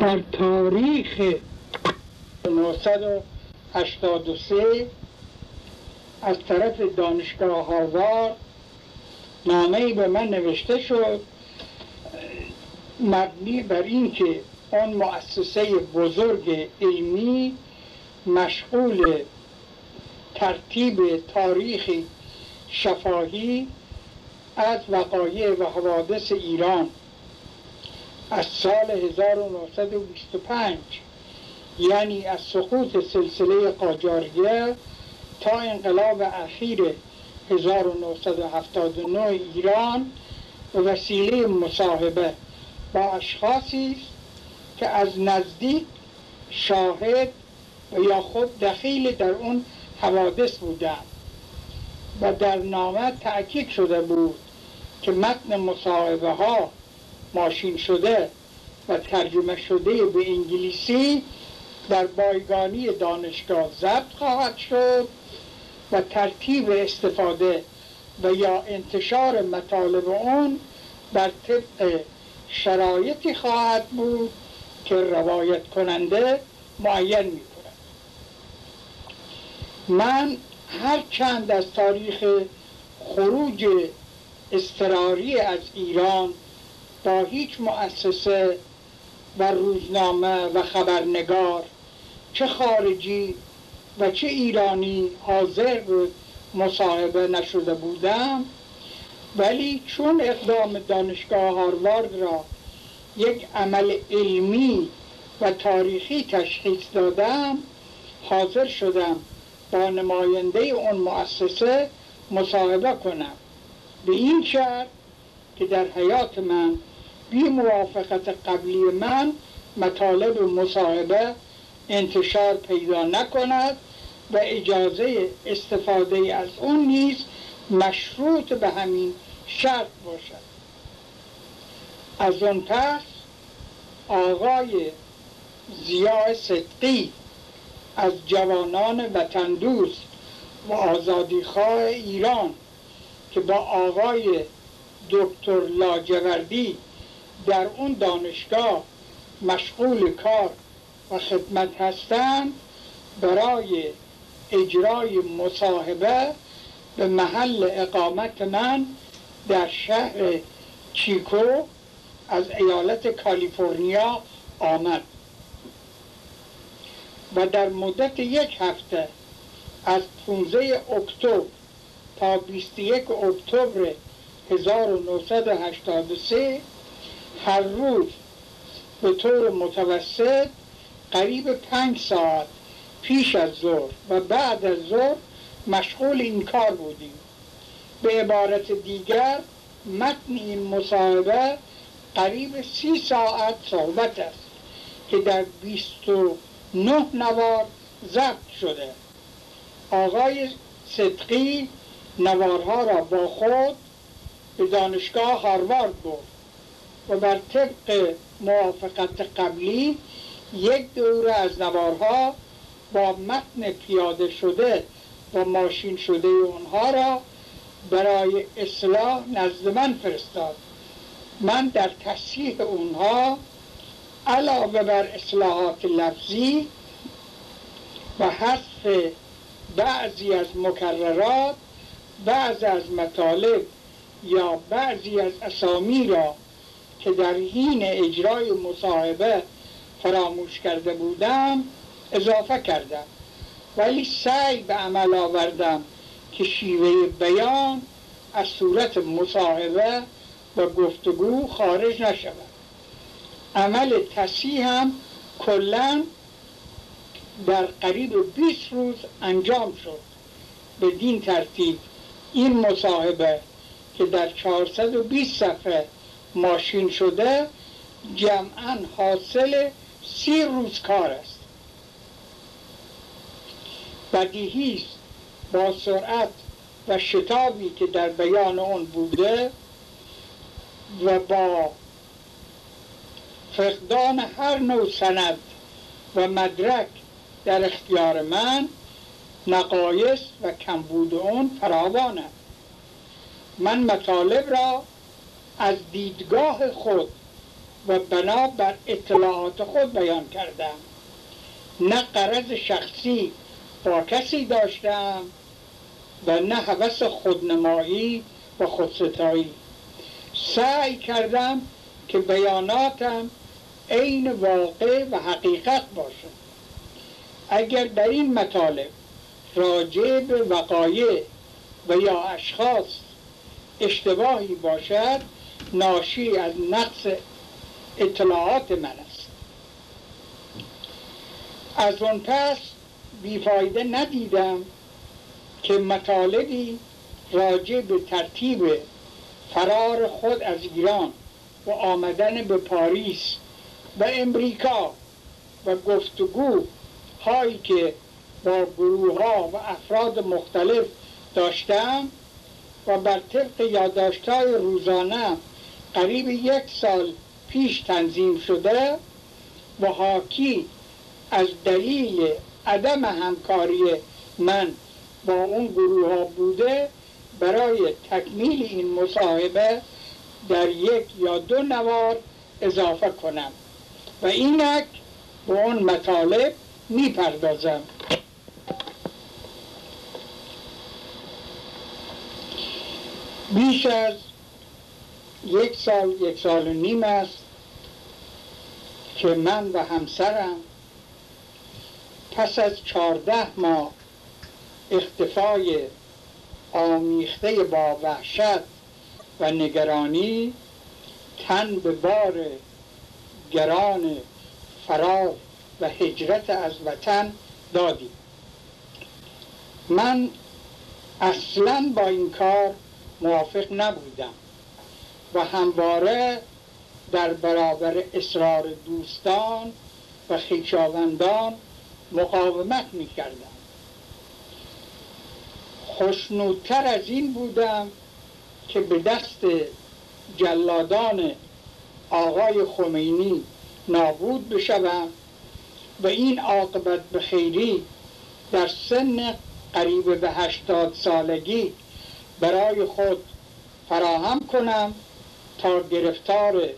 در تاریخ 1983 از طرف دانشگاه هاروارد نامه به من نوشته شد مبنی بر اینکه آن مؤسسه بزرگ علمی مشغول ترتیب تاریخی شفاهی از وقایع و حوادث ایران از سال 1925 یعنی از سقوط سلسله قاجاریه تا انقلاب اخیر 1979 ایران به وسیله مصاحبه با اشخاصی که از نزدیک شاهد و یا خود دخیل در اون حوادث بودند. و در نامه تأکید شده بود که متن مصاحبه ها ماشین شده و ترجمه شده به انگلیسی در بایگانی دانشگاه ضبط خواهد شد و ترتیب استفاده و یا انتشار مطالب اون بر طبق شرایطی خواهد بود که روایت کننده معین می کند. من هر چند از تاریخ خروج استراری از ایران با هیچ مؤسسه و روزنامه و خبرنگار چه خارجی و چه ایرانی حاضر مصاحبه نشده بودم ولی چون اقدام دانشگاه هاروارد را یک عمل علمی و تاریخی تشخیص دادم حاضر شدم با نماینده اون مؤسسه مصاحبه کنم. به این شرط که در حیات من بی موافقت قبلی من مطالب مصاحبه انتشار پیدا نکند و اجازه استفاده از اون نیز مشروط به همین شرط باشد. از اون پس آقای زیاه صدقی از جوانان وطن دوست و آزادیخواه ایران که با آقای دکتر لاجوردی در اون دانشگاه مشغول کار و خدمت هستند برای اجرای مصاحبه به محل اقامت من در شهر چیکو از ایالت کالیفرنیا آمد و در مدت یک هفته از 15 اکتبر تا 21 اکتبر 1983 هر روز به طور متوسط قریب پنج ساعت پیش از ظهر و بعد از ظهر مشغول این کار بودیم. به عبارت دیگر متن این مصاحبه قریب سی ساعت صحبت است که در بیست و نه نوار ضبط شده. آقای صدقی نوارها را با خود به دانشگاه هاروارد برد و بر طبق موافقت قبلی یک دوره از نوارها با متن پیاده شده و ماشین شده اونها را برای اصلاح نزد من فرستاد. من در تصحیح اونها علاوه بر اصلاحات لفظی و حذف بعضی از مکررات بعضی از مطالب یا بعضی از اسامی را که در حین اجرای مصاحبه فراموش کرده بودم اضافه کردم. ولی سعی به عمل آوردم که شیوه بیان از صورت مصاحبه و گفتگو خارج نشود. عمل تصیح هم کلا در قریب 20 روز انجام شد. به دین ترتیب این مصاحبه که در 420 صفحه ماشین شده جمعا حاصل سی روز کار است. بدیهی با سرعت و شتابی که در بیان اون بوده و با فقدان هر نوع سند و مدرک در اختیار من نقایص و کمبود اون فراوانه من مطالب را از دیدگاه خود و بنا بر اطلاعات خود بیان کردم. نه قرض شخصی با کسی داشتم و نه حوث خودنمایی و خودستایی. سعی کردم که بیاناتم عین واقع و حقیقت باشد. اگر در این مطالب راجع به وقایع و یا اشخاص اشتباهی باشد ناشی از نقص اطلاعات من است. از اون پس بیفایده ندیدم که مطالبی راجع به ترتیب فرار خود از ایران و آمدن به پاریس و امریکا و گفتگو هایی که با گروه ها و افراد مختلف داشتم و بر طبق یادداشت های روزانه قریب یک سال پیش تنظیم شده و حاکی از دلیل عدم همکاری من با اون گروه ها بوده برای تکمیل این مصاحبه در یک یا دو نوار اضافه کنم و اینک به اون مطالب می‌پردازم. بیش از یک سال یک سال و نیم است که من و همسرم پس از چهارده ماه اختفای آمیخته با وحشت و نگرانی تن به بار گران فرار و هجرت از وطن دادیم. من اصلا با این کار موافق نبودم. و همواره در برابر اصرار دوستان و خیشاوندان مقاومت می کردم خوشنودتر از این بودم که به دست جلادان آقای خمینی نابود بشوم و این عاقبت به خیری در سن قریب به هشتاد سالگی برای خود فراهم کنم تا گرفتار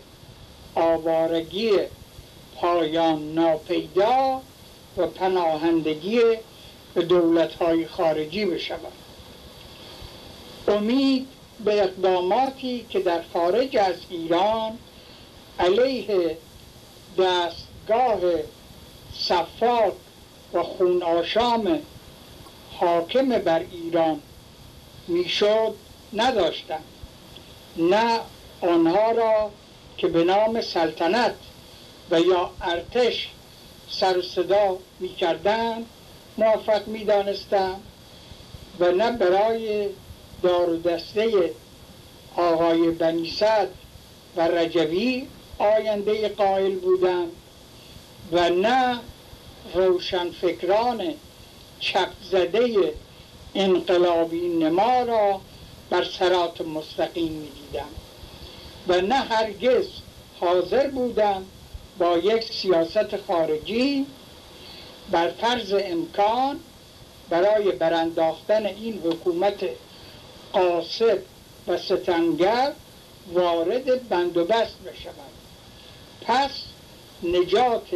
آوارگی پایان ناپیدا و پناهندگی به دولتهای خارجی بشوم. امید به اقداماتی که در خارج از ایران علیه دستگاه صفاق و خون آشام حاکم بر ایران می‌شد نداشتم نه آنها را که به نام سلطنت و یا ارتش سر صدا می کردن موفق می دانستم و نه برای دار و دسته آقای بنیصد و رجوی آینده قائل بودم و نه روشنفکران چپ زده انقلابی نما را بر سرات مستقیم می دیدم و نه هرگز حاضر بودم با یک سیاست خارجی بر فرض امکان برای برانداختن این حکومت قاسب و ستنگر وارد بند و بست بشود پس نجات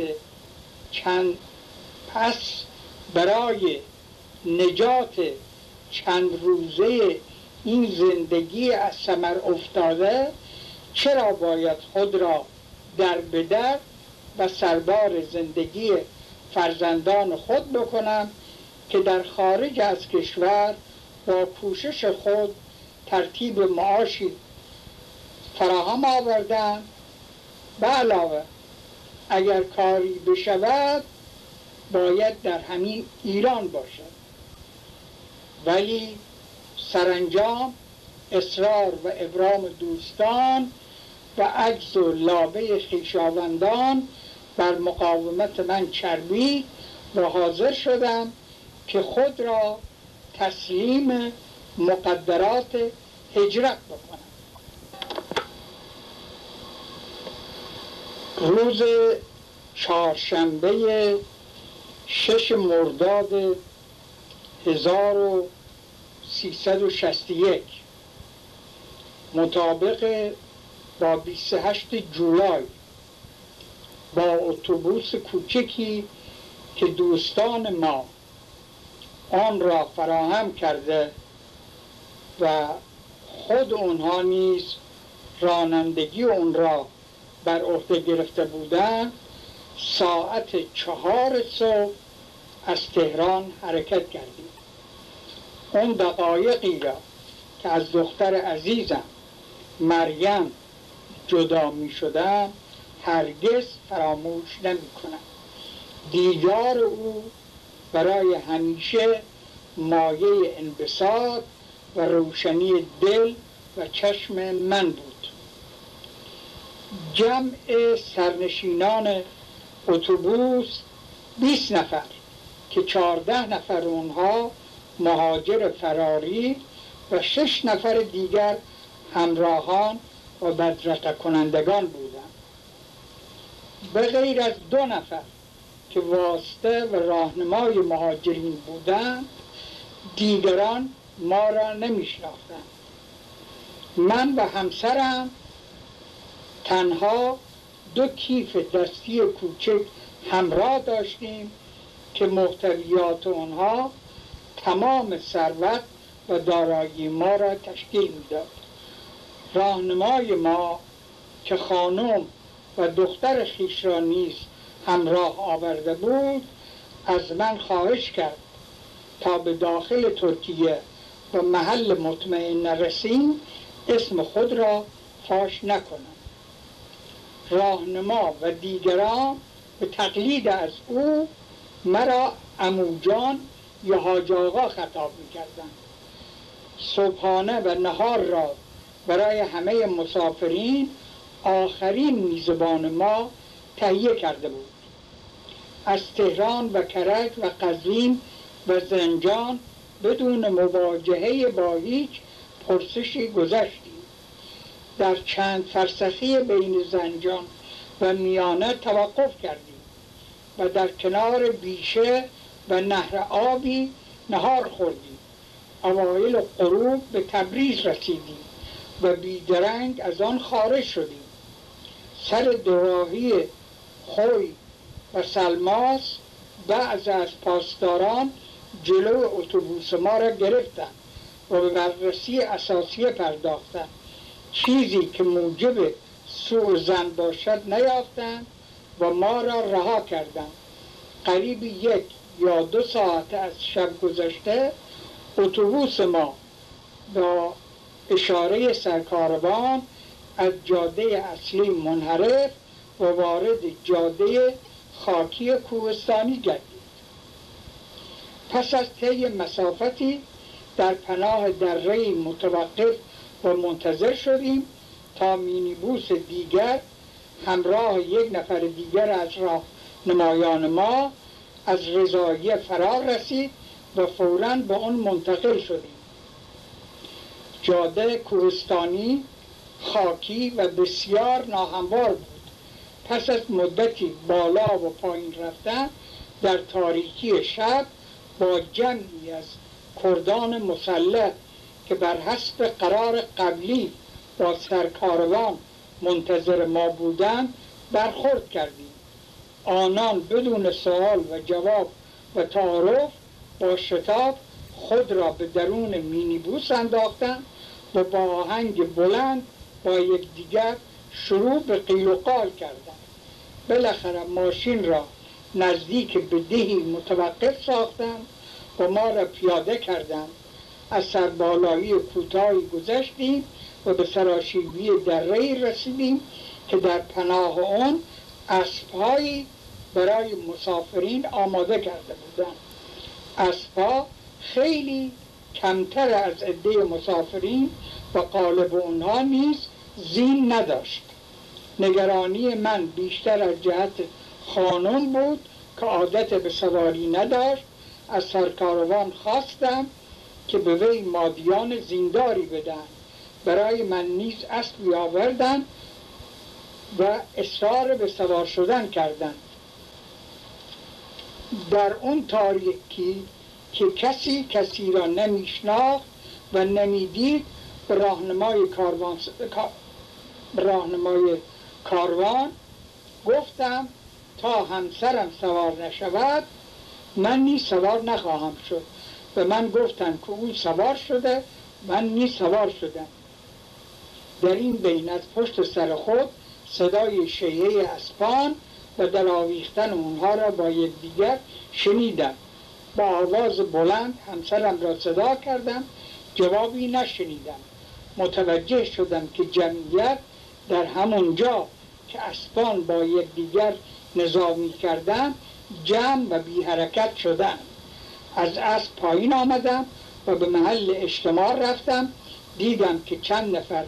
چند پس برای نجات چند روزه این زندگی از سمر افتاده چرا باید خود را در بدر و سربار زندگی فرزندان خود بکنم که در خارج از کشور با کوشش خود ترتیب معاشی فراهم آوردن؟ به علاوه اگر کاری بشود باید در همین ایران باشد. ولی سرانجام اصرار و ابرام دوستان و عجز و لابه خیشاوندان بر مقاومت من چربی و حاضر شدم که خود را تسلیم مقدرات هجرت بکنم. روز چهارشنبه شش مرداد 1361 مطابق با 28 جولای. با اتوبوس کوچکی که دوستان ما آن را فراهم کرده و خود اونها نیز رانندگی اون را بر عهده گرفته بودند ساعت چهار صبح از تهران حرکت کردیم. اون دقایقی را که از دختر عزیزم مریم جدا می شدم هرگز فراموش نمی کنم. دیدار او برای همیشه مایه انبساط و روشنی دل و چشم من بود. جمع سرنشینان اتوبوس 20 نفر که 14 نفر اونها مهاجر فراری و شش نفر دیگر همراهان و بدرقه کنندگان بودند. به غیر از دو نفر که واسطه و راهنمای مهاجرین بودند دیگران ما را نمیشناختند. من و همسرم تنها دو کیف دستی کوچک همراه داشتیم که محتویات آنها تمام ثروت و دارایی ما را تشکیل می‌داد. راهنمای ما که خانم و دختر خیش را نیز همراه آورده بود از من خواهش کرد تا به داخل ترکیه و محل مطمئن نرسیم اسم خود را فاش نکنم. راهنما و دیگران به تقلید از او مرا اموجان یا حاج آقا خطاب می‌کردند صبحانه و نهار را برای همه مسافرین آخرین میزبان ما تهیه کرده بود. از تهران و کرج و قزوین و زنجان بدون مواجهه با هیچ پرسشی گذشتیم. در چند فرسخی بین زنجان و میانه توقف کردیم و در کنار بیشه و نهر آبی نهار خوردیم. اوایل غروب به تبریز رسیدیم و بیدرنگ از آن خارج شدیم. سر دراهی خوی و سلماس بعض از پاسداران جلو اتوبوس ما را گرفتند و به بررسی اساسی پرداختند. چیزی که موجب سوء زن باشد نیافتند و ما را رها کردند. قریب یک یا دو ساعت از شب گذشته اتوبوس ما با اشاره سرکاروان از جاده اصلی منحرف و وارد جاده خاکی کوهستانی گردید. پس از طی مسافتی در پناه دره متوقف و منتظر شدیم تا مینیبوس دیگر همراه یک نفر دیگر از راه نمایان ما از رضایه فرار رسید و فورا به اون منتقل شدیم. جاده کوهستانی خاکی و بسیار ناهموار بود. پس از مدتی بالا و پایین رفتن در تاریکی شب با جمعی از کردان مسلح که بر حسب قرار قبلی با سرکاروان منتظر ما بودند برخورد کردیم. آنان بدون سوال و جواب و تعارف با شتاب خود را به درون مینیبوس انداختند و با آهنگ بلند با یکدیگر شروع به قیل و قال کردند. بالاخره ماشین را نزدیک به دهی متوقف ساختند و ما را پیاده کردند. از سربالایی کوتاهی گذشتیم و به سراشیبی دره رسیدیم که در پناه آن اسبهایی برای مسافرین آماده کرده بودند. اسبها خیلی کمتر از عده مسافرین و قالب اونها نیز زین نداشت. نگرانی من بیشتر از جهت خانم بود که عادت به سواری نداشت. از سرکاروان خواستم که به وی مادیان زینداری بدن. برای من نیز اسبی آوردن و اصرار به سوار شدن کردند در اون تاریکی که کسی کسی را نمیشناخت و نمی‌دید راهنمای کاروان راهنمای کاروان گفتم تا همسرم سوار نشود من نیز سوار نخواهم شد. به من گفتند که او سوار شده من نیز سوار شدم. در این بین از پشت سر خود صدای شیعه اسپان و در آویختن اونها را با یکدیگر شنیدم. با آواز بلند همسرم را صدا کردم. جوابی نشنیدم. متوجه شدم که جمعیت در همون جا که اسبان با یکدیگر نظامی کردن جمع و بی حرکت شدن از اسب پایین آمدم و به محل اجتماع رفتم. دیدم که چند نفر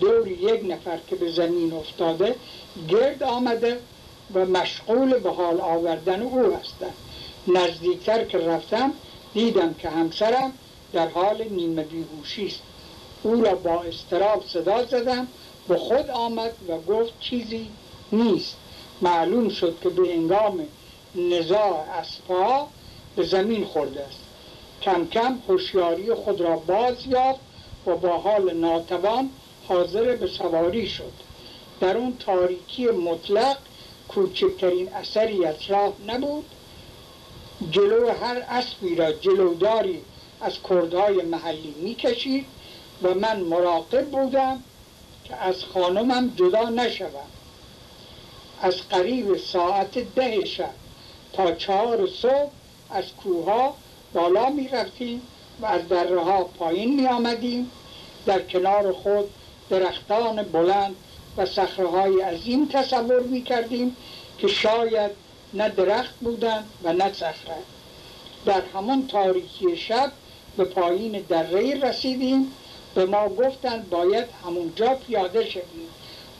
دور یک نفر که به زمین افتاده گرد آمده و مشغول به حال آوردن او هستند نزدیکتر که رفتم دیدم که همسرم در حال نیمه بیهوشی است. او را با استراب صدا زدم به خود آمد و گفت چیزی نیست. معلوم شد که به انگام نزاع اسپا به زمین خورده است. کم کم هوشیاری خود را باز یافت و با حال ناتوان حاضر به سواری شد. در اون تاریکی مطلق کوچکترین اثری از راه نبود. جلو هر اسبی را جلوداری از کردهای محلی می‌کشید و من مراقب بودم که از خانمم جدا نشوم. از قریب ساعت ده شب تا چهار صبح از کوها بالا می رفتیم و از دره ها پایین می آمدیم در کنار خود درختان بلند و صخره عظیم تصور می کردیم که شاید نه درخت بودند و نه صخره. در همان تاریکی شب به پایین دره رسیدیم به ما گفتند باید همونجا پیاده شویم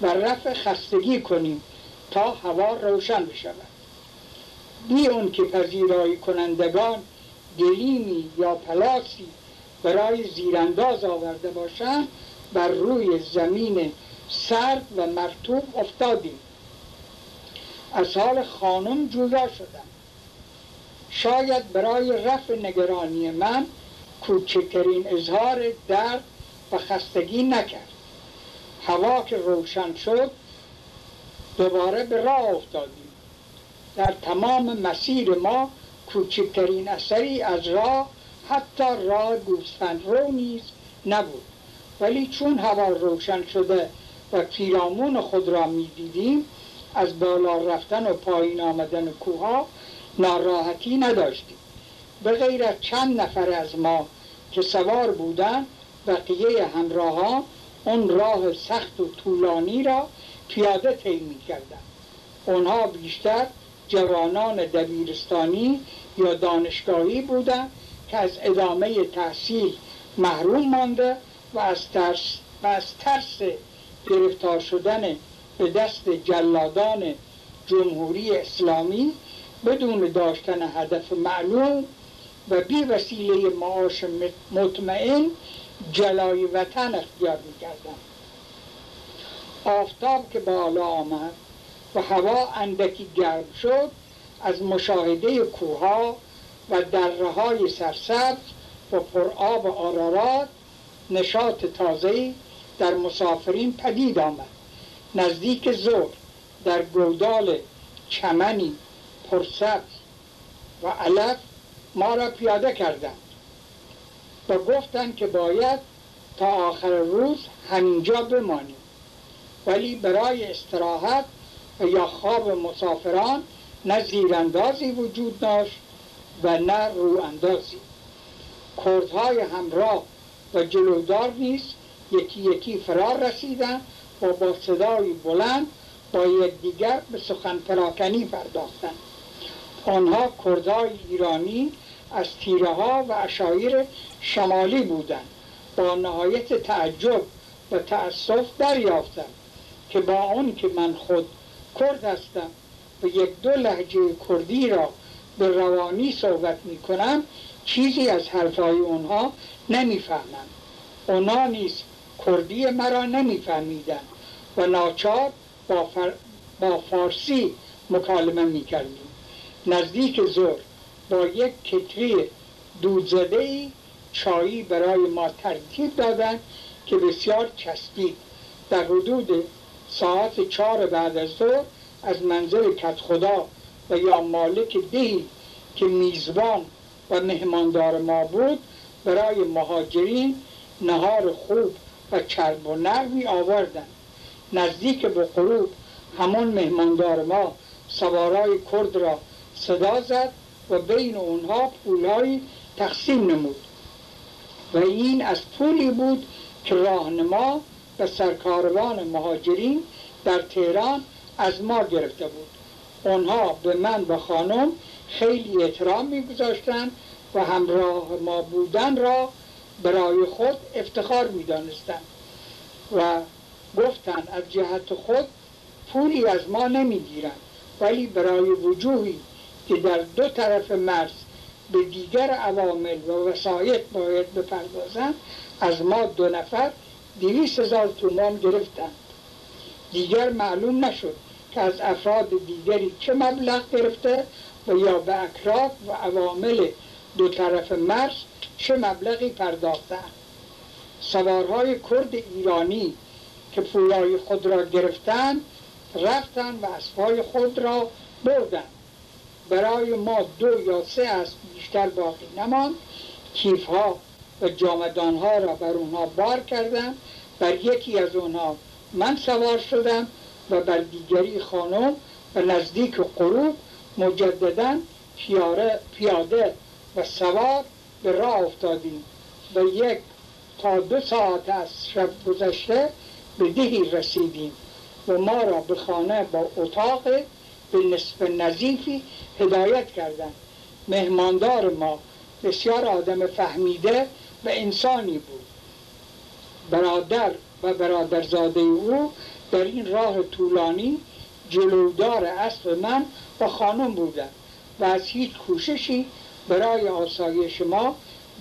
و رفع خستگی کنیم تا هوا روشن بشود. بی اون که پذیرایی کنندگان گلیمی یا پلاسی برای زیرانداز آورده باشند بر روی زمین سرد و مرتوب افتادیم. از حال خانم جدا شدم. شاید برای رفع نگرانی من کوچکترین اظهار درد و خستگی نکرد. هوا که روشن شد دوباره به راه افتادیم. در تمام مسیر ما کوچکترین اثری از راه حتی راه گوسفند رو نیز نبود. ولی چون هوا روشن شده و پیرامون خود را می‌دیدیم. از بالا رفتن و پایین آمدن کوها ناراحتی نداشتیم. به غیر از چند نفر از ما که سوار بودند بقیه همراهان اون راه سخت و طولانی را پیاده طی می‌کردند. اونها بیشتر جوانان دبیرستانی یا دانشگاهی بودند که از ادامه تحصیل محروم مانده و از ترس, و از ترس گرفتار شدن به دست جلادان جمهوری اسلامی بدون داشتن هدف معلوم و بی وسیله معاش مطمئن جلای وطن اختیار می‌کردن آفتاب که بالا آمد و هوا اندکی گرم شد از مشاهده کوها و دره های سرسبز و پرآب آرارات نشاط تازه‌ای در مسافرین پدید آمد. نزدیک ظهر در گودال چمنی پرسبز و علف ما را پیاده کردند. و گفتند که باید تا آخر روز همینجا بمانیم. ولی برای استراحت و یا خواب مسافران نه زیراندازی وجود داشت و نه رو اندازی کردهای همراه و جلودار نیز یکی یکی فرار رسیدن و با صدای بلند با یکدیگر به سخن پراکنی پرداختند آنها کردهای ایرانی از تیره ها و اشایر شمالی بودند. با نهایت تعجب و تأسف دریافتم که با اون که من خود کرد هستم و یک دو لحجه کردی را به روانی صحبت می کنم چیزی از حرفهای اونها نمی‌فهمم. اونا نیز کردی مرا نمیفهمیدن و ناچار با, با فارسی مکالمه می‌کردیم. نزدیک زور با یک کتری دودزده ای چایی برای ما ترتیب دادن که بسیار چسبید. در حدود ساعت چهار بعد از ظهر از منزل کت خدا و یا مالک دهی که میزبان و مهماندار ما بود برای مهاجرین نهار خوب و چرب و نرمی آوردن. نزدیک به غروب همون مهماندار ما سوارای کرد را صدا زد و بین اونها پولهایی تقسیم نمود. و این از پولی بود که راهنما و سرکاروان مهاجرین در تهران از ما گرفته بود. آنها به من و خانم خیلی احترام میگذاشتند و همراه ما بودن را برای خود افتخار می‌دانستند و گفتند از جهت خود پولی از ما نمی‌گیرند ولی برای وجوهی که در دو طرف مرز به دیگر عوامل و وسایت باید بپردازند از ما دو نفر دویست هزار تومان گرفتند. دیگر معلوم نشد که از افراد دیگری چه مبلغ گرفته و یا به اکراد و عوامل دو طرف مرز چه مبلغی پرداختند سوارهای کرد ایرانی که پولای خود را گرفتند رفتند و اسبهای خود را بردند. برای ما دو یا سه اسب بیشتر باقی نماند. کیفها و جامدانها را بر اونها بار کردم بر یکی از اونها من سوار شدم و بر دیگری خانم و نزدیک غروب مجددا پیاده و سوار به راه افتادیم. و یک تا دو ساعت از شب گذشته به دهی رسیدیم و ما را به خانه با اتاق به نصف نظیفی هدایت کردند. مهماندار ما بسیار آدم فهمیده و انسانی بود. برادر و برادرزاده او در این راه طولانی جلودار اسب من و خانم بودند و از هیچ کوششی برای آسایش ما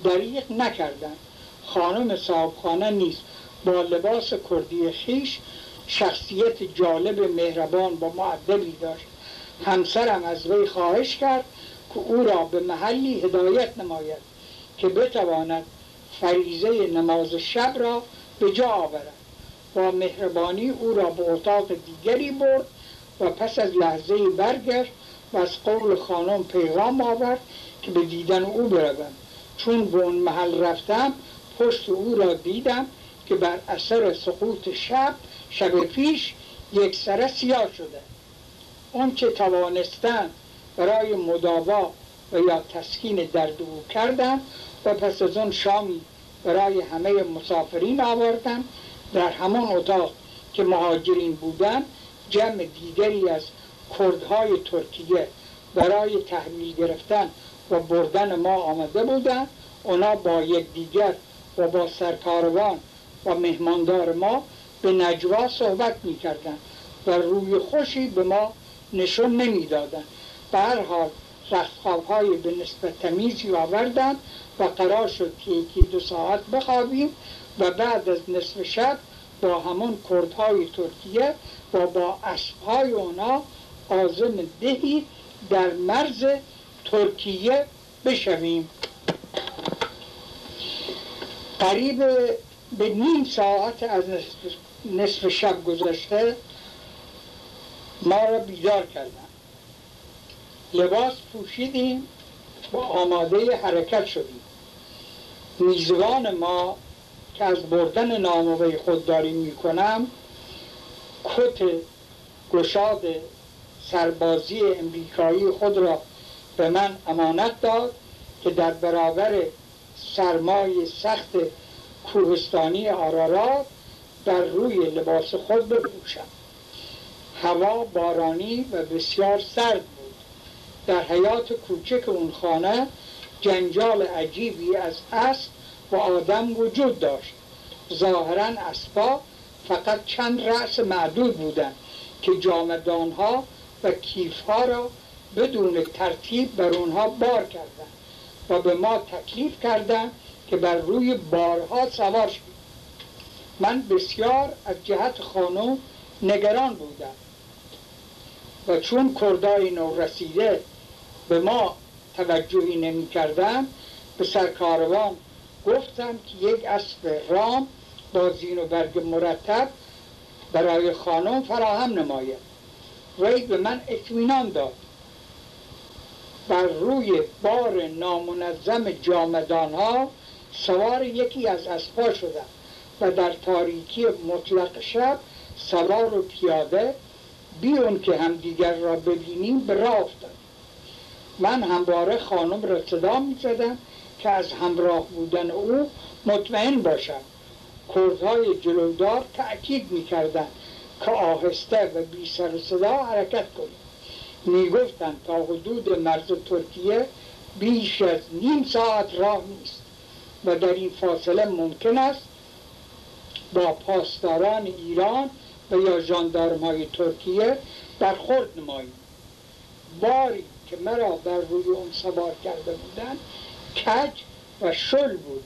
دریق نکردند خانم صاحبخانه نیست. با لباس کردی خیش شخصیت جالب مهربان با معدبی داشت. همسرم از وی خواهش کرد که او را به محلی هدایت نماید که بتواند فریزه نماز شب را به جا آورد. با مهربانی او را به اتاق دیگری برد و پس از لحظه برگشت و از قول خانم پیغام آورد که به دیدن او بروم. چون به اون محل رفتم پشت او را دیدم که بر اثر سقوط شب شب پیش یک سره سیاه شده. اون که توانستن برای مداوا و یا تسکین درد او کردن و پس از اون شامی برای همه مسافرین آوردن در همان اتاق که مهاجرین بودن جمع دیگری از کردهای ترکیه برای تحویل گرفتن و بردن ما آمده بودند اونا با یک دیگر و با سرکاروان و مهماندار ما به نجوا صحبت می‌کردند و روی خوشی به ما نشون نمی‌دادند به هر حال رختخوابهای به نسبت تمیزی آوردند و قرار شد که یکی دو ساعت بخوابیم و بعد از نصف شب با همون کردهای ترکیه و با اسبهای اونا آزم دهی در مرز ترکیه بشویم. قریب به نیم ساعت از نصف شب گذشته ما را بیدار کردن. لباس پوشیدیم و آماده حرکت شدیم. میزبان ما که از بردن ناموه خودداری می‌کنم کت گشاد سربازی امریکایی خود را به من امانت داد که در برابر سرمای سخت کوهستانی آرارات در روی لباس خود بپوشم. هوا بارانی و بسیار سرد بود. در حیات کوچک اون خانه جنجال عجیبی از اسب و آدم وجود داشت. ظاهرا اسبا فقط چند رأس معدود بودند که جامدانها و کیفها را بدون ترتیب بر اونها بار کردند و به ما تکلیف کردند که بر روی بارها سوار شدیم. من بسیار از جهت خانم نگران بودم و چون کردای نو رسیده به ما توجهی نمی کردن به سرکاروان گفتم که یک اسب رام با زین و برگ مرتب برای خانم فراهم نماید. وی به من اطمینان داد. بر روی بار نامنظم جامدان ها سوار یکی از اسبا شدم و در تاریکی مطلق شب سوار و پیاده بیون که همدیگر را ببینیم به راه من همواره خانم را صدا می زدم که از همراه بودن او مطمئن باشم. کردهای جلودار تأکید می که آهسته و بی سر صدا حرکت کنیم. می گفتن تا حدود مرز ترکیه بیش از نیم ساعت راه نیست و در این فاصله ممکن است با پاسداران ایران و یا جاندارم های ترکیه برخورد نماییم. باری که مرا بر روی اون سوار کرده بودن کج و شل بود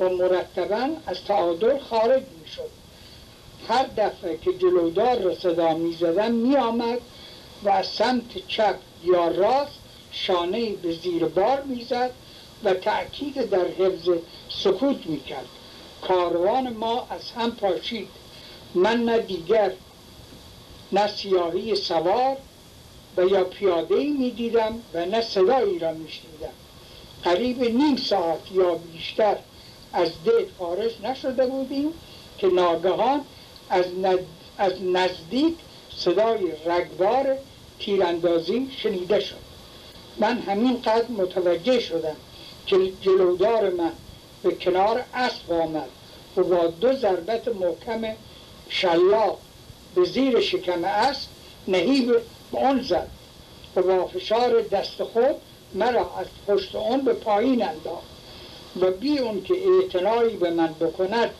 و مرتبا از تعادل خارج می شد هر دفعه که جلودار را صدا می زدن می آمد و از سمت چپ یا راست شانه به زیر بار می‌زد و تأکید در حفظ سکوت می‌کرد. کاروان ما از هم پاشید. من نه دیگر نه سیاهی سوار و یا پیاده ای می دیدم و نه صدایی را می شنیدم قریب نیم ساعت یا بیشتر از ده خارج نشده بودیم که ناگهان از, نزدیک صدای رگبار تیراندازی شنیده شد. من همین قدر متوجه شدم که جلودار من به کنار اسب آمد و با دو ضربت محکم شلاق به زیر شکم اسب نهیب به آن زد و با فشار دست خود مرا از پشت آن به پایین انداخت و بی اون که اعتنایی به من بکند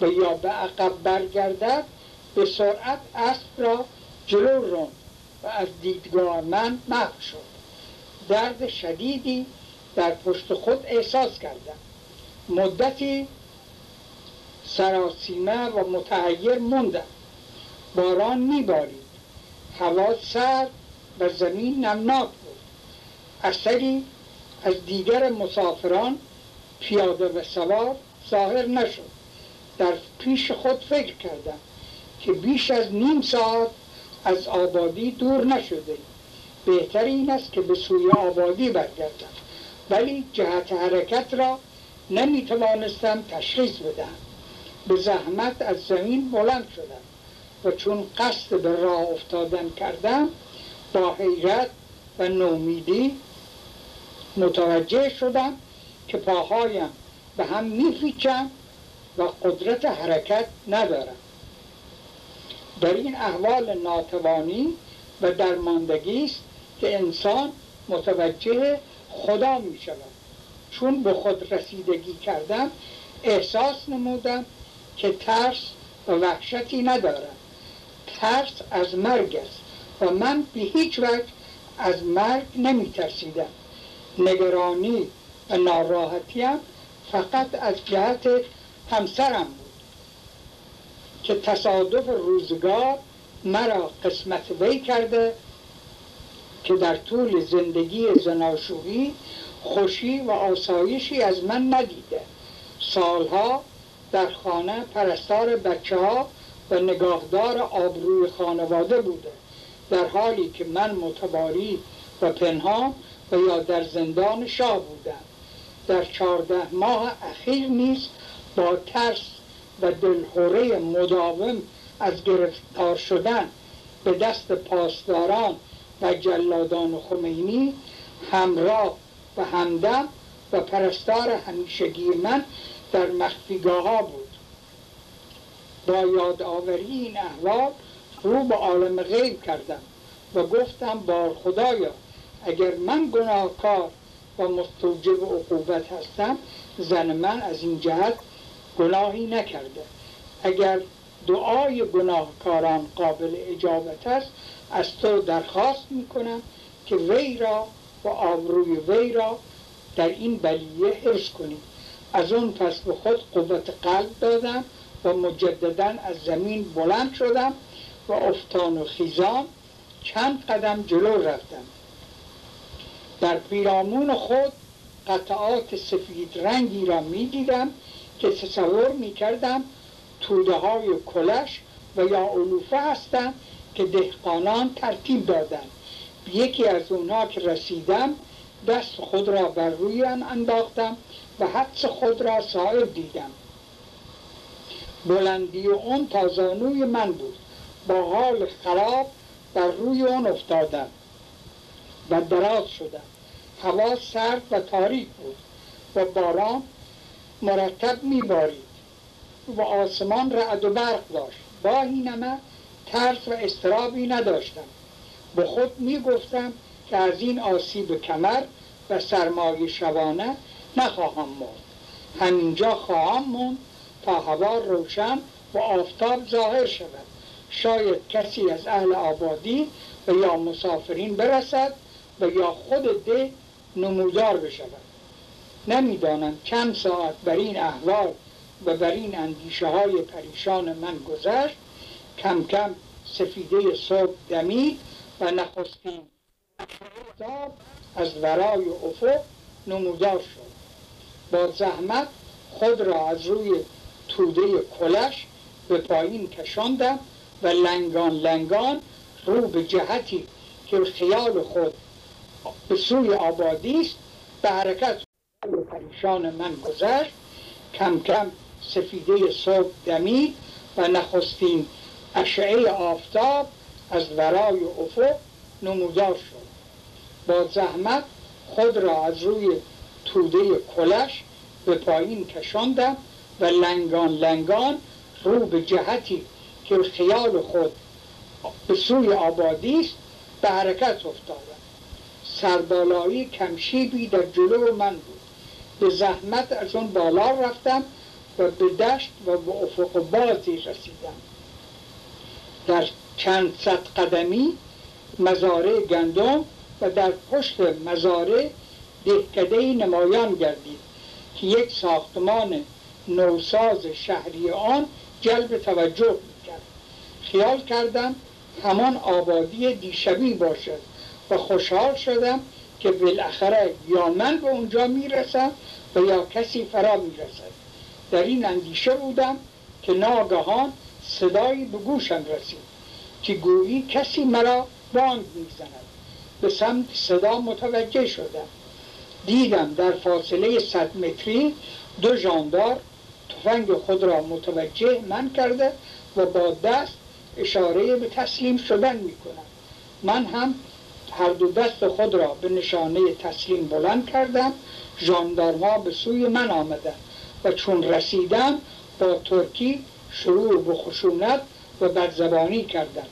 و یا به عقب برگردد به سرعت اسب را جلو روند و از دیدگاه من محو شد. درد شدیدی در پشت خود احساس کردم. مدتی سراسیمه و متحیر موندم. باران میبارید. هوا سرد و زمین نمناک بود. اثری از دیگر مسافران پیاده و سوار ظاهر نشد. در پیش خود فکر کردم که بیش از نیم ساعت از آبادی دور نشده. بهتر این است که به سوی آبادی برگردم. ولی جهت حرکت را نمی‌توانستم تشخیص بدم به زحمت از زمین بلند شدم و چون قصد به راه افتادن کردم با حیرت و نومیدی متوجه شدم که پاهایم به هم میپیچم و قدرت حرکت ندارم در این احوال ناتوانی و درماندگی است که انسان متوجه خدا می شود. چون به خود رسیدگی کردم احساس نمودم که ترس و وحشتی ندارم ترس از مرگ است و من به هیچ وجه از مرگ نمی ترسیدم. نگرانی و ناراحتیم فقط از جهت همسرم که تصادف روزگار مرا قسمت وی کرده که در طول زندگی زناشویی خوشی و آسایشی از من ندیده. سالها در خانه پرستار بچه ها و نگاهدار آبروی خانواده بوده در حالی که من متباری و پنهان و یا در زندان شاه بودم. در چهارده ماه اخیر نیز با ترس و دلهوره مداوم از گرفتار شدن به دست پاسداران و جلادان خمینی همراه و همدم و پرستار همیشگی من در مخفیگاه ها بود. با یادآوری این احوال رو به عالم غیب کردم و گفتم بار خدایا اگر من گناهکار و مستوجب عقوبت هستم زن من از این جهت گناهی نکرده. اگر دعای گناهکاران قابل اجابت است از تو درخواست می‌کنم که وی را و آبروی وی را در این بلیه حفظ کنی. از اون پس به خود قوت قلب دادم و مجددا از زمین بلند شدم و افتان و خیزان چند قدم جلو رفتم. در پیرامون خود قطعات سفید رنگی را می دیدم که تصور می کردم توده های کلش و یا علوفه هستند که دهقانان ترتیب دادند یکی از اونها که رسیدم دست خود را بر روی آن انداختم و حدس خود را صاحب دیدم. بلندی اون تا زانوی من بود. با حال خراب بر روی اون افتادم و دراز شدم. هوا سرد و تاریک بود و باران مرتب میبارید و آسمان رعد و برق داشت با اینمه ترس و استرابی نداشتم. به خود می‌گفتم که از این آسیب کمر و سرمایه شبانه نخواهم مرد. همینجا خواهم موند تا هوا روشن و آفتاب ظاهر شود. شاید کسی از اهل آبادی و یا مسافرین برسد و یا خود ده نمودار بشود. نمی‌دانم چند ساعت بر این احوال و بر این اندیشه های پریشان من گذشت. کم کم سفیده صبح دمید و نخستین از ورای افق نمودار شد. با زحمت خود را از روی توده کلش به پایین کشاندم و لنگان لنگان رو به جهتی که خیال خود به سوی آبادی است به حرکت پریشان من گذشت. کم کم سفیده صبح دمید و نخستین اشعه آفتاب از ورای افق نمودار شد. با زحمت خود را از روی توده کلش به پایین کشاندم و لنگان لنگان رو به جهتی که خیال خود به سوی آبادی است به حرکت افتادم. سربالایی کمشیبی در جلو من بود. به زحمت از اون بالا رفتم و به دشت و به افق بازی رسیدم. در چند صد قدمی مزاره گندم و در پشت مزاره دهکده نمایان گردید که یک ساختمان نوساز شهری آن جلب توجه می‌کرد. خیال کردم همان آبادی دیشبی باشد و خوشحال شدم که بالاخره یا من به اونجا می‌رسم و یا کسی فرا می‌رسد. در این اندیشه بودم که ناگهان صدایی به گوشم رسید که گویی کسی مرا بانگ می‌زند. به سمت صدا متوجه شدم. دیدم در فاصله صد متری دو جاندار تفنگ خود را متوجه من کرده و با دست اشاره به تسلیم شدن می من هم هر دو دست خود را به نشانه تسلیم بلند کردم ژاندارما به سوی من آمدند و چون رسیدم با ترکی شروع به خشونت و بدزبانی کردم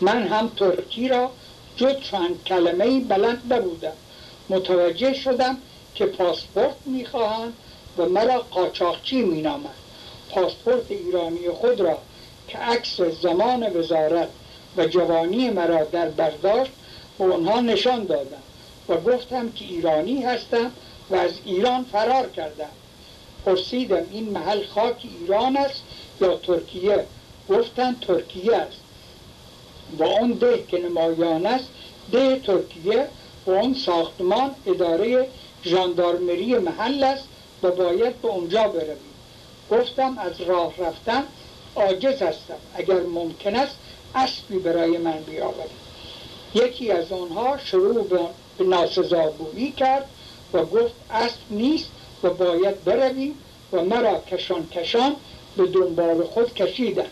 من هم ترکی را جد چند کلمه بلند نبودم. متوجه شدم که پاسپورت می‌خواهند و مرا قاچاقچی مینامند. پاسپورت ایرانی خود را که عکس زمان وزارت و جوانی مرا در برداشت به اونها نشان دادم و گفتم که ایرانی هستم و از ایران فرار کردم. پرسیدم این محل خاک ایران است یا ترکیه؟ گفتن ترکیه است. و اون ده که نمایان است ده ترکیه و اون ساختمان اداره ژاندارمری محل است و باید به اونجا برویم. گفتم از راه رفتن عاجز هستم. اگر ممکن است اسبی برای من بیاورید یکی از آنها شروع به ناسزاگویی کرد و گفت اسب نیست و باید برویم و مرا کشان کشان به دنبال خود کشیدن.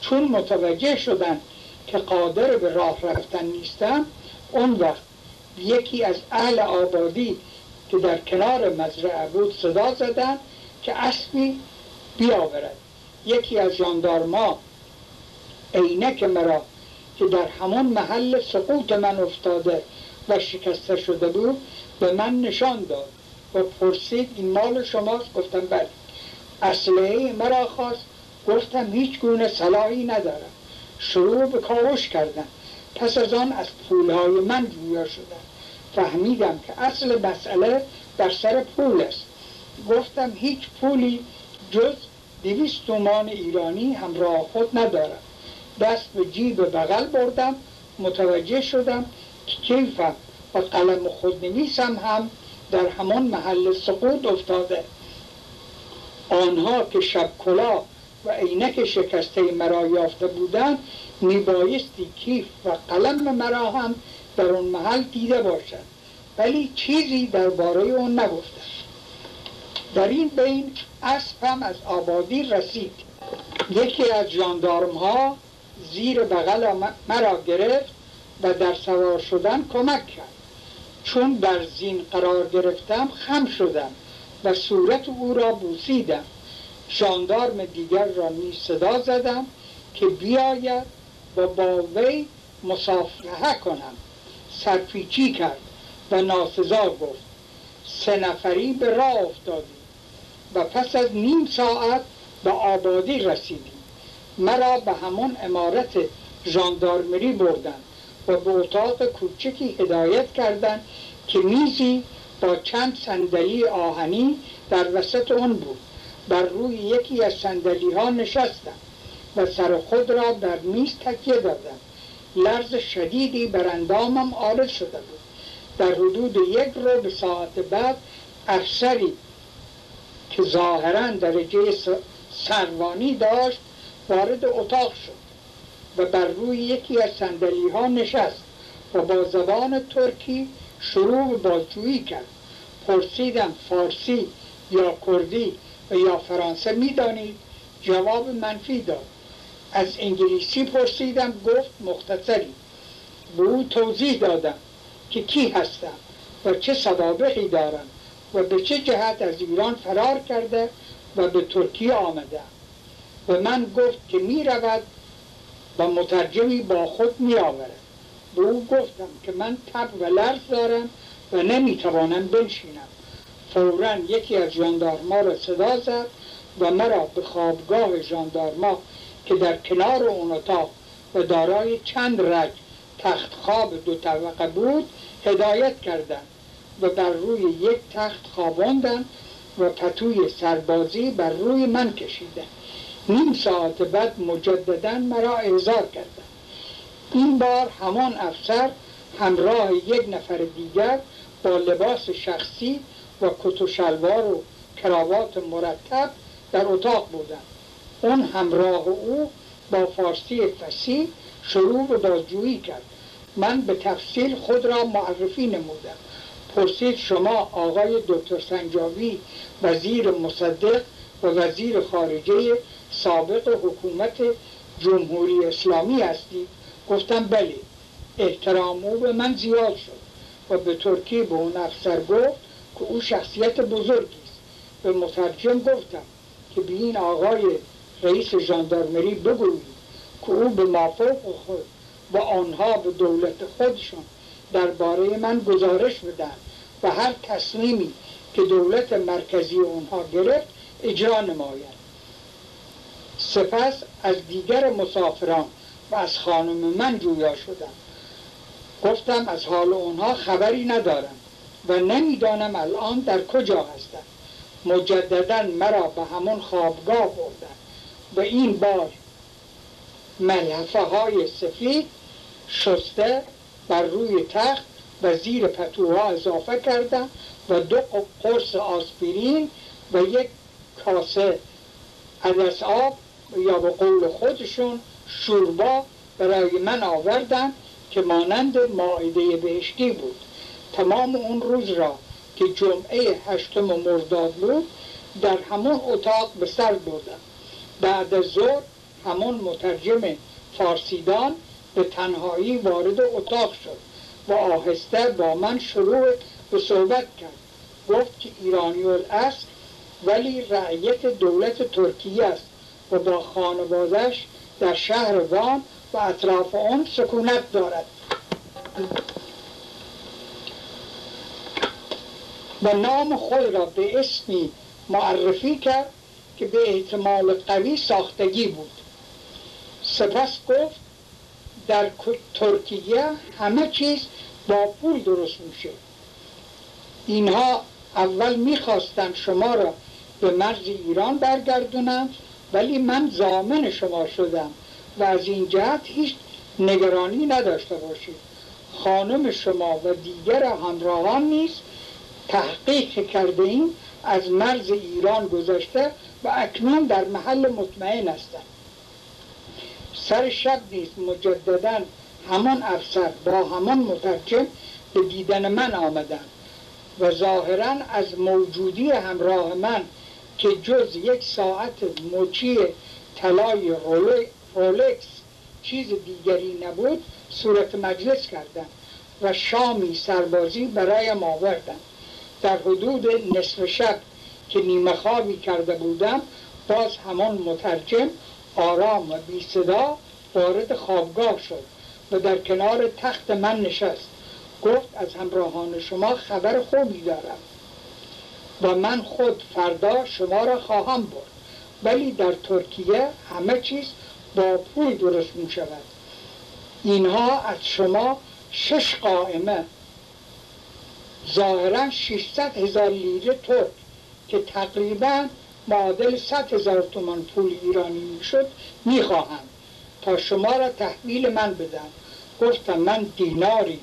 چون متوجه شدند که قادر به راه رفتن نیستم اون وقت یکی از اهل آبادی که در کنار مزرعه بود صدا زدن که اسبی بیاورد. یکی از جاندارما عینک مرا که در همون محل سقوط من افتاده و شکسته شده بود به من نشان داد و پرسید این مال شماست؟ گفتم بله. اسلحه مرا خواست. گفتم هیچ گونه صلاحی ندارم. شروع به کاوش کردن پس از آن از پولهای من جویا شدن فهمیدم که اصل مسئله در سر پول است. گفتم هیچ پولی جز دویست تومان ایرانی همراه خود ندارم. دست به جیب بغل بردم متوجه شدم که کیفم و قلم خود نویسم هم در همان محل سقوط افتاده. آنها که شب کلا و عینک شکسته مرا یافته بودند میبایستی کیف و قلم مرا هم در اون محل دیده باشد ولی چیزی درباره اون نگفتم. در این بین اسبم از آبادی رسید. یکی از جاندارم ها زیر بغل مرا گرفت و در سوار شدن کمک کرد. چون در زین قرار گرفتم خم شدم و صورت او را بوسیدم. جاندارم دیگر را می صدا زدم که بیاید و با وی مصافحه کنم. سرپیچی کرد و ناسزا گفت. سه نفری به راه افتادیم و پس از نیم ساعت به آبادی رسیدیم. مرا به همون امارت ژاندارمری بردند و به اتاق کوچکی هدایت کردند که میزی با چند صندلی آهنی در وسط آن بود. بر روی یکی از صندلی ها نشستم و سر خود را در میز تکیه دادم. لرز شدیدی بر اندامم آرز شده بود. در حدود یک رو به ساعت بعد افسری که ظاهرا درجه سروانی داشت وارد اتاق شد و بر روی یکی از سندلی ها نشست و با زبان ترکی شروع به بازجویی کرد. پرسیدم فارسی یا کردی و یا فرانسه می‌دانید جواب منفی داد. از انگلیسی پرسیدم. گفت مختصری. به او توضیح دادم که کی هستم و چه سوابقی دارم و به چه جهت از ایران فرار کرده و به ترکیه آمده و من گفت که می رود و مترجمی با خود می آورد به او گفتم که من تب و لرز دارم و نمی توانم بنشینم. فورا یکی از جاندارما را صدا زد و مرا به خوابگاه جاندارما که در کنار اون اتاق و دارای چند رج تخت خواب دو طبقه بود هدایت کردند و بر روی یک تخت خواباندن و پتوی سربازی بر روی من کشیدن نیم ساعت بعد مجددا مرا اعزار کردن این بار همان افسر همراه یک نفر دیگر با لباس شخصی و کت و شلوار و کراوات مرتب در اتاق بودند. اون همراه او با فارسی فسیح شروع به بازجویی کرد. من به تفصیل خود را معرفی نمودم. پرسید شما آقای دکتر سنجاوی وزیر مصدق و وزیر خارجه سابق حکومت جمهوری اسلامی هستید گفتم بله احترام او به من زیاد شد و به ترکی به اون افسر گفت که او شخصیت بزرگی است. به مترجم گفتم که به این آقای رئیس ژاندارمری بگویید که او به مافوق خود و آنها به دولت خودشون درباره من گزارش بدن و هر تصمیمی که دولت مرکزی اونها گرفت اجرا نماید. سپس از دیگر مسافران و از خانم من جویا شدم. گفتم از حال اونها خبری ندارم و نمی‌دانم الان در کجا هستند مجددا مرا به همون خوابگاه بردن. و این بار ملحفه های سفید شسته بر روی تخت و زیر پتوها اضافه کردم و دو قرص آسپرین و یک کاسه عدس آب یا به قول خودشون شوربا برای من آوردن که مانند ماعده بهشتی بود. تمام اون روز را که جمعه هشتم مرداد بود در همون اتاق به سر بردم. بعد از ظهر همون مترجم فارسیدان به تنهایی وارد اتاق شد و آهسته با من شروع به صحبت کرد. گفت که ایرانی است ولی رعیت دولت ترکیه است. و با خانوادش در شهر وام و اطراف آن سکونت دارد. و نام خود را به اسمی معرفی کرد که به احتمال قوی ساختگی بود. سپس گفت در ترکیه همه چیز با پول درست میشه. اینها اول می‌خواستن شما را به مرز ایران برگردونم ولی من زامن شما شدم و از این جهت هیچ نگرانی نداشته باشید. خانم شما و دیگر همراهان نیز تحقیق کرده این از مرز ایران گذشته و اکنون در محل مطمئن هستند سر شب نیز مجددا همان افسر با همان مترجم به دیدن من آمدند و ظاهرا از موجودی همراه من که جز یک ساعت مچی طلای رولکس چیز دیگری نبود صورت مجلس کردند و شامی سربازی برایم آوردند در حدود نصف شب که نیمه خوابی کرده بودم باز همان مترجم آرام و بی صدا وارد خوابگاه شد و در کنار تخت من نشست. گفت از همراهان شما خبر خوبی دارم. و من خود فردا شما را خواهم برد. ولی در ترکیه همه چیز با پول درست می شود. اینها از شما شش قائمه. ظاهرا 600 هزار لیره ترک که تقریبا معادل 100 هزار تومان پول ایرانی می‌شد می‌خواهم تا شما را تحویل من بدم. گفتم من دیناری.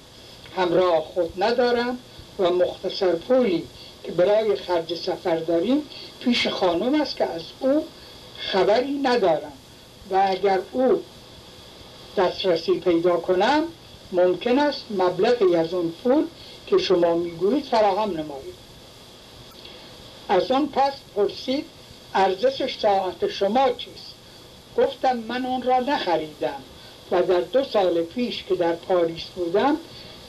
همراه خود ندارم و مختصر پولی که برای خرج سفر داریم پیش خانم است که از او خبری ندارم. و اگر او دسترسی پیدا کنم ممکن است مبلغی از اون پول که شما می‌گویید فراهم نمایید. از آن پس پرسید ارزش ساعت شما چیست؟ گفتم من اون را نخریدم و در دو سال پیش که در پاریس بودم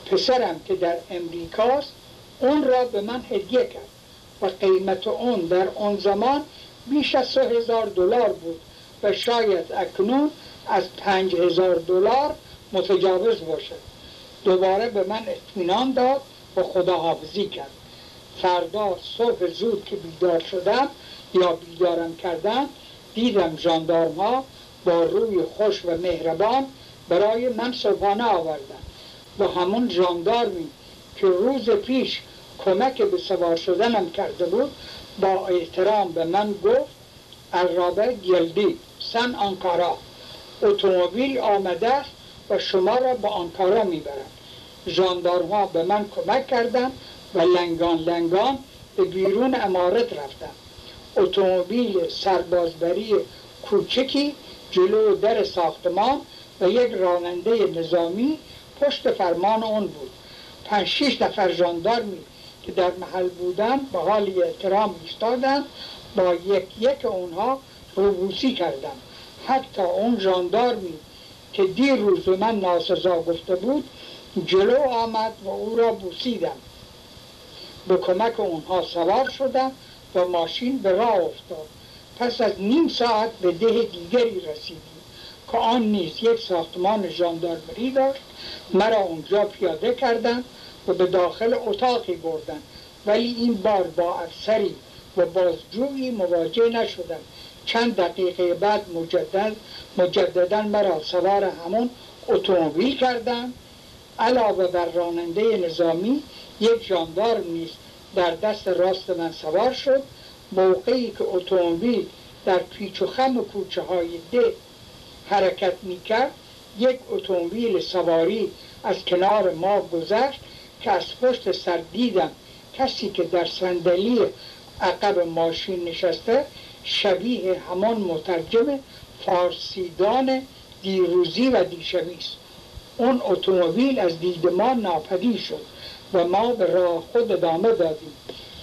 پسرم که در امریکاست اون را به من هدیه کرد و قیمت اون در اون زمان بیش از سه هزار دلار بود و شاید اکنون از پنج هزار دلار متجاوز باشد. دوباره به من اطمینان داد و خداحافظی کرد. فردا صبح زود که بیدار شدم یا بیدارم کردم دیدم جاندارم با روی خوش و مهربان برای من صبحانه آوردن و همون جاندارمی که روز پیش کمک به سوار شدنم کرده بود با احترام به من گفت الرابه گلدی سن آنکارا اتومبیل آمده است و شما را به آنکارا می‌برند ژاندارما به من کمک کردند و لنگان لنگان به بیرون امارت رفتم. اتومبیل سربازبری کوچکی جلو در ساختمان و یک راننده نظامی پشت فرمان اون بود. پنج شیش نفر ژاندارمی که در محل بودن با حال احترام ایستادند با یک یک اونها روبوسی کردم حتی اون ژاندارمی که دیر روز من ناسزا گفته بود جلو آمد و او را بوسیدم. به کمک اونها سوار شدم و ماشین به راه افتاد. پس از نیم ساعت به ده دیگری رسیدیم. که آن نیز یک ساختمان ژاندارمری داشت مرا اونجا پیاده کردند و به داخل اتاقی بردن ولی این بار با افسری و بازجویی مواجه نشدم. چند دقیقه بعد مجدد مجددا مرا سوار همون اتومبیل کردند. علاوه بر راننده نظامی یک جاندار نیز در دست راست من سوار شد. موقعی که اتومبیل در پیچ و خم کوچه های ده حرکت می‌کرد یک اتومبیل سواری از کنار ما گذشت که از پشت سر دیدم کسی که در صندلی عقب ماشین نشسته شبیه همان مترجم فارسیدان دیروزی و دیشبی است. اون اتومبیل از دید ما ناپدید شد و ما به راه خود ادامه دادیم.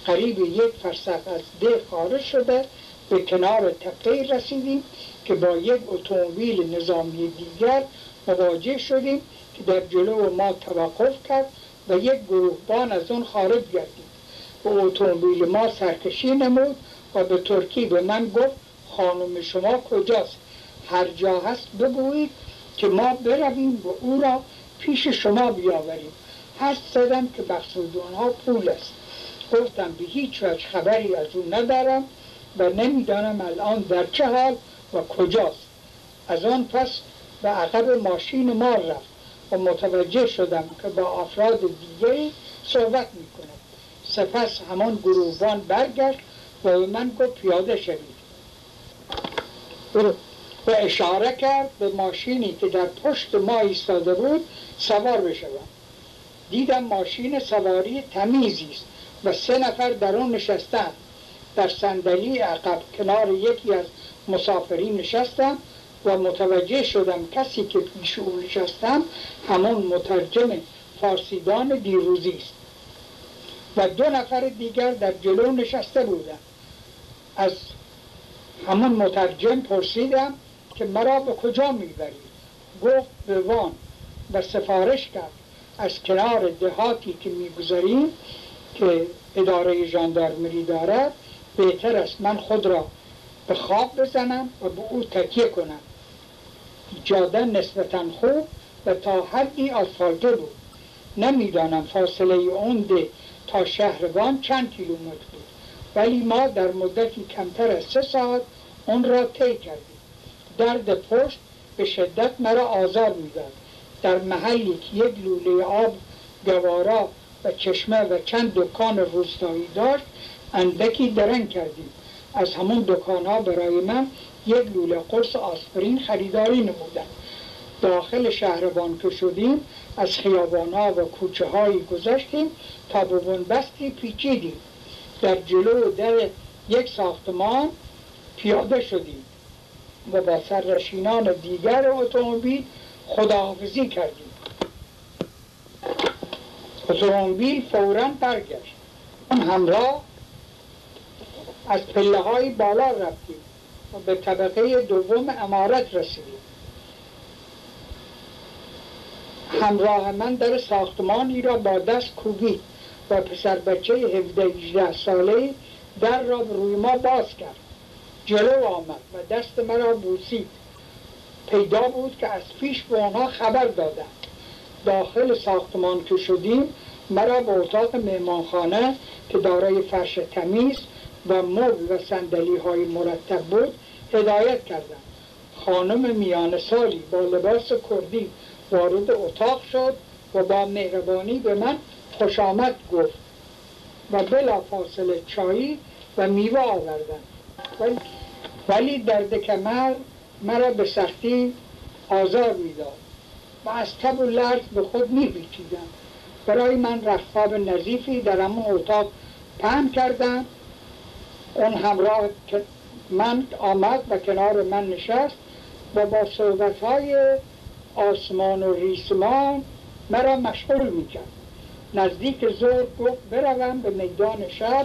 قریب یک فرسخ از ده خارج شده به کنار تپه رسیدیم که با یک اتومبیل نظامی دیگر مواجه شدیم که در جلو ما توقف کرد و یک گروهبان از اون خارج گردید. و اتومبیل ما سرکشی نمود و به ترکی به من گفت خانم شما کجاست؟ هر جا هست بگویید که ما برویم و او را پیش شما بیاوریم. هست زدم که مقصود آنها پول است. گفتم به هیچ وجه خبری از او ندارم و نمی‌دانم الان در چه حال و کجاست. از آن پس به عقب ماشین ما رفت و متوجه شدم که با افراد دیگری صحبت می‌کنه سپس همان گروهبان برگشت و به من گفت پیاده شوید. و اشاره کرد به ماشینی که در پشت ما ایستاده بود سوار بشوم. دیدم ماشین سواری تمیزی است و سه نفر در آن نشستند. در صندلی عقب کنار یکی از مسافرین نشستم و متوجه شدم کسی که پیش او نشستم همون مترجم فارسیدان دیروزی است. و دو نفر دیگر در جلو نشسته بودند. از همون مترجم پرسیدم که مرا به کجا می‌برید گفت به وان. و سفارش کرد. از کنار دهاتی که می‌گذاریم که اداره ژاندارمری دارد بهتر است من خود را به خواب بزنم و به او تکیه کنم. جاده نسبتا خوب و تا حدی آسفالته بود. نمی‌دانم فاصله اون ده تا شهروان چند کیلومتر بود. ولی ما در مدتی کمتر از سه ساعت اون را طی کردیم. درد پشت به شدت مرا آزار می‌داد. در محلی که یک لوله آب گوارا و چشمه و چند دکان روستایی داشت اندکی درنگ کردیم. از همون دکان ها برای من یک لوله قرص آسپرین خریداری نمودن. داخل شهربان که شدیم از خیابان ها و کوچه هایی گذشتیم تا به بنبستی پیچیدیم. در جلو در یک ساختمان پیاده شدیم و با سررشینان دیگر اتومبیل خداحافظی کردیم. اتومبیل فورا برگشت. اون همراه از پله های بالا رفتیم و به طبقه دوم امارت رسیدیم. همراه من در ساختمانی را با دست کوبید و پسر بچه 17 ساله در را روی ما باز کرد. جلو آمد و دست مرا بوسید. پیدا بود که از پیش به آنها خبر دادند داخل ساختمان که شدیم مرا به اتاق مهمانخانه که دارای فرش تمیز و مبل و سندلی های مرتب بود هدایت کردند. خانم میان سالی با لباس کردی وارد اتاق شد و با مهربانی به من خوش آمد گفت و بلا فاصله چایی و میوه آوردن ولی درد کمر مرا به سختی آزار می‌داد و از تب و لرز به خود میپیچیدم. برای من رختخواب نظیفی در همون اتاق پهن کردم اون همراه من آمد و کنار من نشست و با صحبت های آسمان و ریسمان مرا مشغول می‌کرد. نزدیک زور گفت بروم به میدان شهر